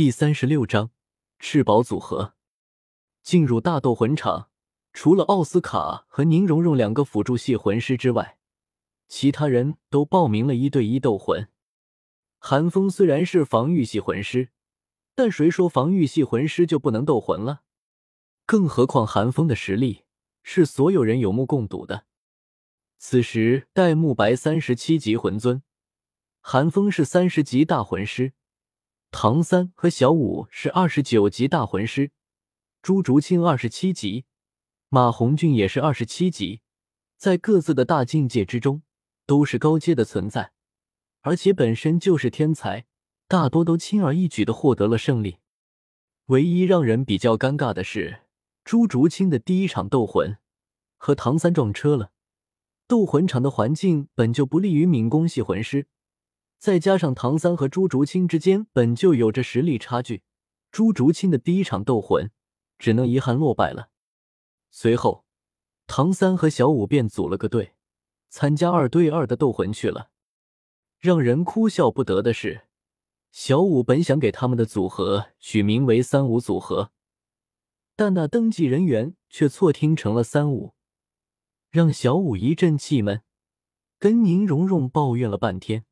第三十六章赤宝组合进入大斗魂场。除了奥斯卡和宁荣荣两个辅助系魂师之外，其他人都报名了一对一斗魂。韩风虽然是防御系魂师，但谁说防御系魂师就不能斗魂了？更何况韩风的实力是所有人有目共睹的。此时，戴沐白三十七级魂尊，韩风是三十级大魂师。唐三和小五是二十九级大魂师，朱竹清二十七级，马红俊也是二十七级，在各自的大境界之中都是高阶的存在，而且本身就是天才，大多都轻而易举的获得了胜利。唯一让人比较尴尬的是，朱竹清的第一场斗魂和唐三撞车了。斗魂场的环境本就不利于敏攻系魂师。再加上唐三和朱竹清之间本就有着实力差距，朱竹清的第一场斗魂只能遗憾落败了。随后，唐三和小五便组了个队，参加二对二的斗魂去了。让人哭笑不得的是，小五本想给他们的组合取名为“三五组合”，但那登记人员却错听成了“三五”，让小五一阵气闷，跟宁荣荣抱怨了半天。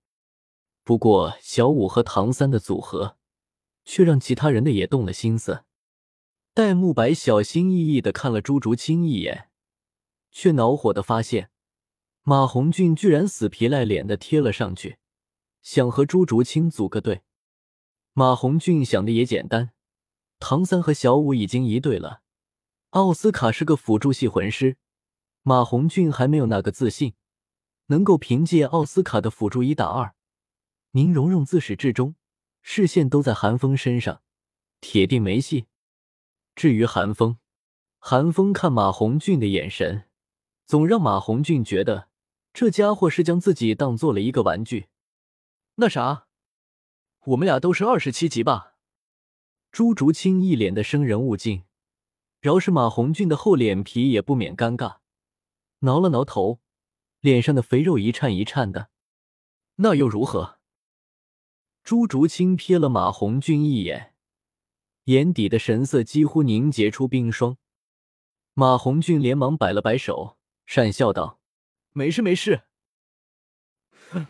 不过，小五和唐三的组合却让其他人的也动了心思。戴沐白小心翼翼的看了朱竹清一眼，却恼火的发现马红俊居然死皮赖脸的贴了上去，想和朱竹清组个队。马红俊想的也简单，唐三和小五已经一队了，奥斯卡是个辅助系魂师，马红俊还没有那个自信，能够凭借奥斯卡的辅助一打二。宁荣荣自始至终视线都在韩风身上，铁定没戏。至于韩风，韩风看马红俊的眼神，总让马红俊觉得这家伙是将自己当做了一个玩具。那啥，我们俩都是二十七级吧？朱竹清一脸的生人勿近，饶是马红俊的厚脸皮也不免尴尬，挠了挠头，脸上的肥肉一颤一颤的。那又如何？朱竹清瞥了马红俊一眼，眼底的神色几乎凝结出冰霜。马红俊连忙摆了摆手，讪笑道：“没事，没事。”哼！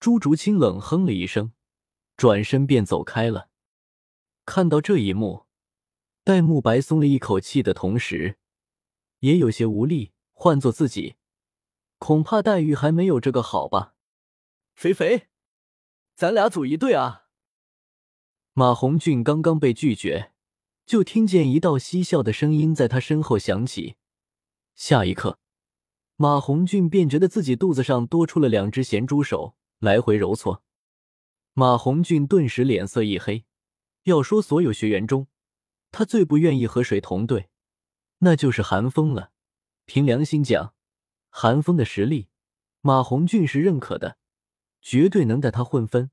朱竹清冷哼了一声，转身便走开了。看到这一幕，戴沐白松了一口气的同时，也有些无力。换做自己，恐怕待遇还没有这个好吧？肥肥。咱俩组一队啊！马红俊刚刚被拒绝，就听见一道嬉笑的声音在他身后响起。下一刻，马红俊便觉得自己肚子上多出了两只咸猪手，来回揉搓。马红俊顿时脸色一黑。要说所有学员中，他最不愿意和谁同队，那就是韩风了。凭良心讲，韩风的实力，马红俊是认可的。绝对能带他混分，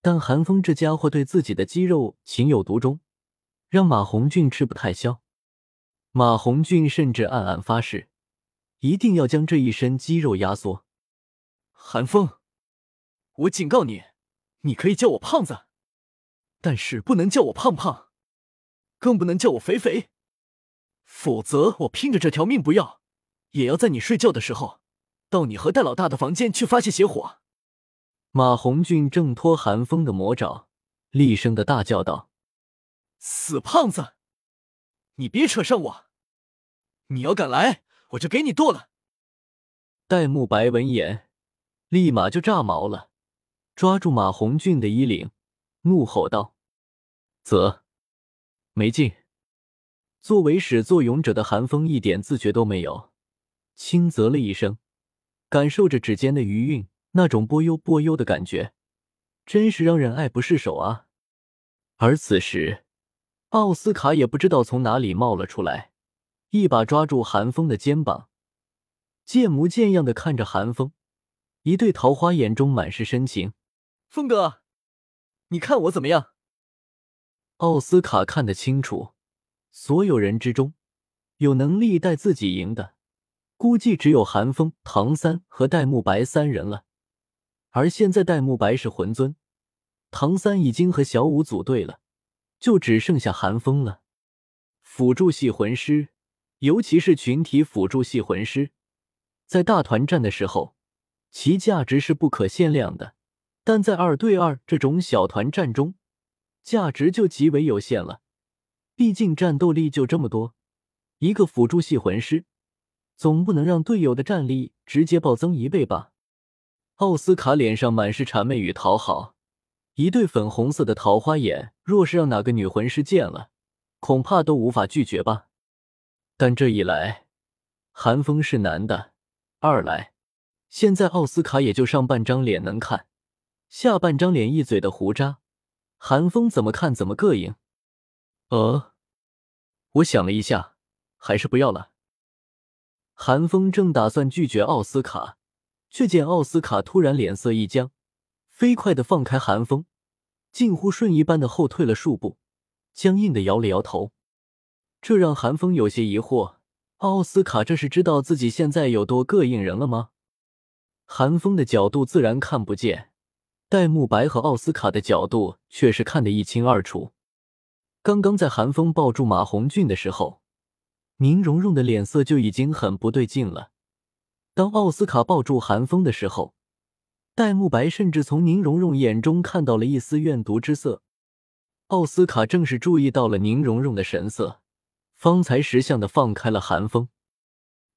但韩风这家伙对自己的肌肉情有独钟，让马红俊吃不太消。马红俊甚至暗暗发誓，一定要将这一身肌肉压缩。韩风，我警告你，你可以叫我胖子，但是不能叫我胖胖，更不能叫我肥肥，否则我拼着这条命不要，也要在你睡觉的时候，到你和戴老大的房间去发泄邪火。马红俊挣脱寒风的魔爪，厉声的大叫道：“死胖子，你别扯上我！你要敢来，我就给你剁了！”戴沐白闻言，立马就炸毛了，抓住马红俊的衣领，怒吼道：“啧，没劲！”作为始作俑者的寒风一点自觉都没有，轻啧了一声，感受着指尖的余韵。那种波悠波悠的感觉，真是让人爱不释手啊！而此时，奥斯卡也不知道从哪里冒了出来，一把抓住韩风的肩膀，见模见样的看着韩风，一对桃花眼中满是深情。风哥，你看我怎么样？奥斯卡看得清楚，所有人之中，有能力带自己赢的，估计只有韩风、唐三和戴沐白三人了。而现在，戴沐白是魂尊，唐三已经和小舞组队了，就只剩下韩风了。辅助系魂师，尤其是群体辅助系魂师，在大团战的时候，其价值是不可限量的；但在二对二这种小团战中，价值就极为有限了。毕竟战斗力就这么多，一个辅助系魂师，总不能让队友的战力直接暴增一倍吧？奥斯卡脸上满是谄媚与讨好，一对粉红色的桃花眼，若是让哪个女魂师见了，恐怕都无法拒绝吧。但这一来，韩风是男的；二来，现在奥斯卡也就上半张脸能看，下半张脸一嘴的胡渣，韩风怎么看怎么膈应。呃，我想了一下，还是不要了。韩风正打算拒绝奥斯卡。却见奥斯卡突然脸色一僵，飞快的放开寒风，近乎瞬移般的后退了数步，僵硬的摇了摇头。这让寒风有些疑惑：奥斯卡这是知道自己现在有多膈应人了吗？寒风的角度自然看不见，戴沐白和奥斯卡的角度却是看得一清二楚。刚刚在寒风抱住马红俊的时候，宁荣荣的脸色就已经很不对劲了。当奥斯卡抱住韩风的时候，戴沐白甚至从宁荣荣眼中看到了一丝怨毒之色。奥斯卡正是注意到了宁荣荣的神色，方才识相的放开了韩风，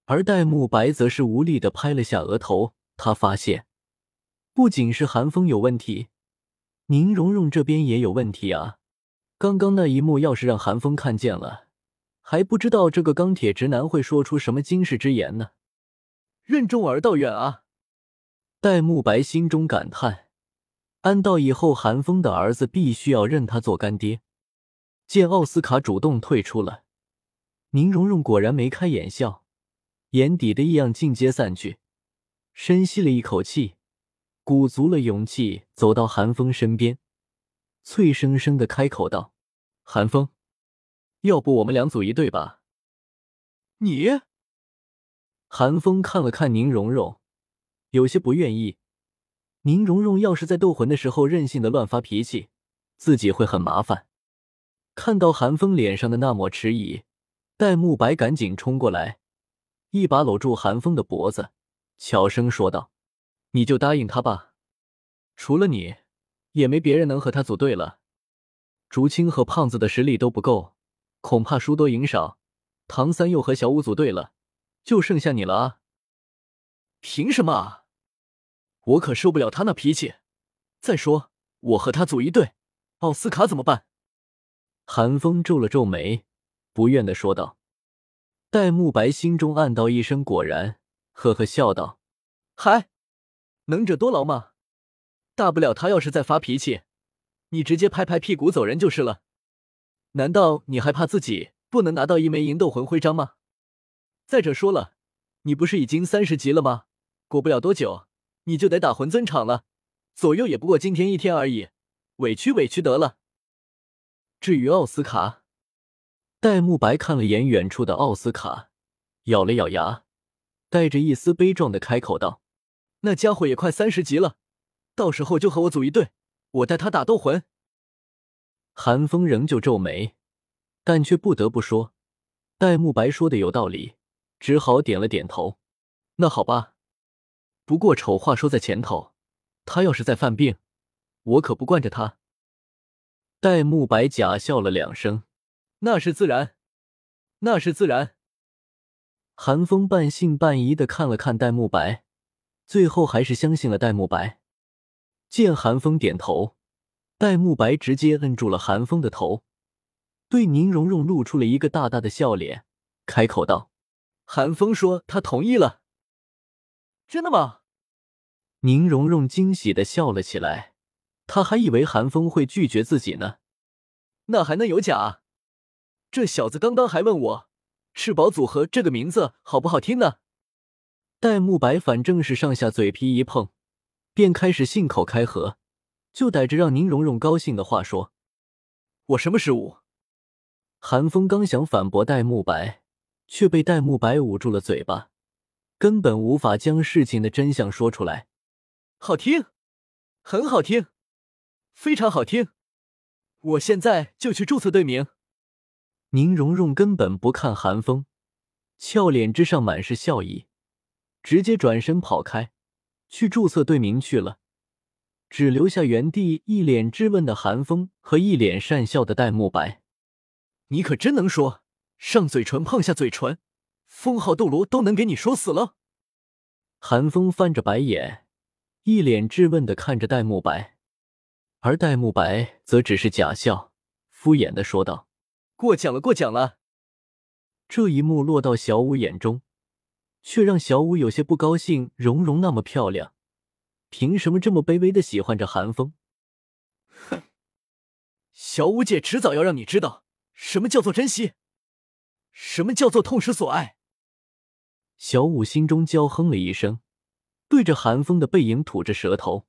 而戴沐白则是无力的拍了下额头。他发现，不仅是韩风有问题，宁荣荣这边也有问题啊！刚刚那一幕要是让韩风看见了，还不知道这个钢铁直男会说出什么惊世之言呢。任重而道远啊！戴沐白心中感叹，按道以后韩风的儿子必须要认他做干爹。见奥斯卡主动退出了，宁荣荣果然眉开眼笑，眼底的异样尽皆散去，深吸了一口气，鼓足了勇气走到韩风身边，脆生生的开口道：“韩风，要不我们两组一队吧？”你。韩风看了看宁荣荣，有些不愿意。宁荣荣要是在斗魂的时候任性的乱发脾气，自己会很麻烦。看到韩风脸上的那抹迟疑，戴沐白赶紧冲过来，一把搂住韩风的脖子，悄声说道：“你就答应他吧，除了你，也没别人能和他组队了。竹青和胖子的实力都不够，恐怕输多赢少。唐三又和小五组队了。”就剩下你了啊！凭什么啊？我可受不了他那脾气。再说我和他组一队，奥斯卡怎么办？韩风皱了皱眉，不愿的说道。戴沐白心中暗道一声果然，呵呵笑道：“嗨，能者多劳嘛，大不了他要是再发脾气，你直接拍拍屁股走人就是了。难道你还怕自己不能拿到一枚银斗魂徽章吗？”再者说了，你不是已经三十级了吗？过不了多久，你就得打魂尊场了，左右也不过今天一天而已，委屈委屈得了。至于奥斯卡，戴沐白看了眼远处的奥斯卡，咬了咬牙，带着一丝悲壮的开口道：“那家伙也快三十级了，到时候就和我组一队，我带他打斗魂。”韩风仍旧皱眉，但却不得不说，戴沐白说的有道理。只好点了点头。那好吧，不过丑话说在前头，他要是再犯病，我可不惯着他。戴沐白假笑了两声，那是自然，那是自然。韩风半信半疑的看了看戴沐白，最后还是相信了戴沐白。见韩风点头，戴沐白直接摁住了韩风的头，对宁荣荣露出了一个大大的笑脸，开口道。韩风说：“他同意了。”真的吗？宁荣荣惊喜的笑了起来，他还以为韩风会拒绝自己呢。那还能有假？这小子刚刚还问我“赤宝组合”这个名字好不好听呢。戴沐白反正是上下嘴皮一碰，便开始信口开河，就逮着让宁荣荣高兴的话说：“我什么失误？”韩风刚想反驳戴沐白。却被戴沐白捂住了嘴巴，根本无法将事情的真相说出来。好听，很好听，非常好听。我现在就去注册队名。宁荣荣根本不看韩风，俏脸之上满是笑意，直接转身跑开，去注册队名去了，只留下原地一脸质问的韩风和一脸讪笑的戴沐白。你可真能说，上嘴唇碰下嘴唇，封号斗罗都能给你说死了。韩风翻着白眼，一脸质问的看着戴沐白，而戴沐白则只是假笑，敷衍的说道。过奖了，过奖了。这一幕落到小五眼中，却让小五有些不高兴。蓉蓉那么漂亮，凭什么这么卑微的喜欢着韩风？哼！小五姐迟早要让你知道什么叫做珍惜，什么叫做痛失所爱。小五心中娇哼了一声，对着寒风的背影吐着舌头。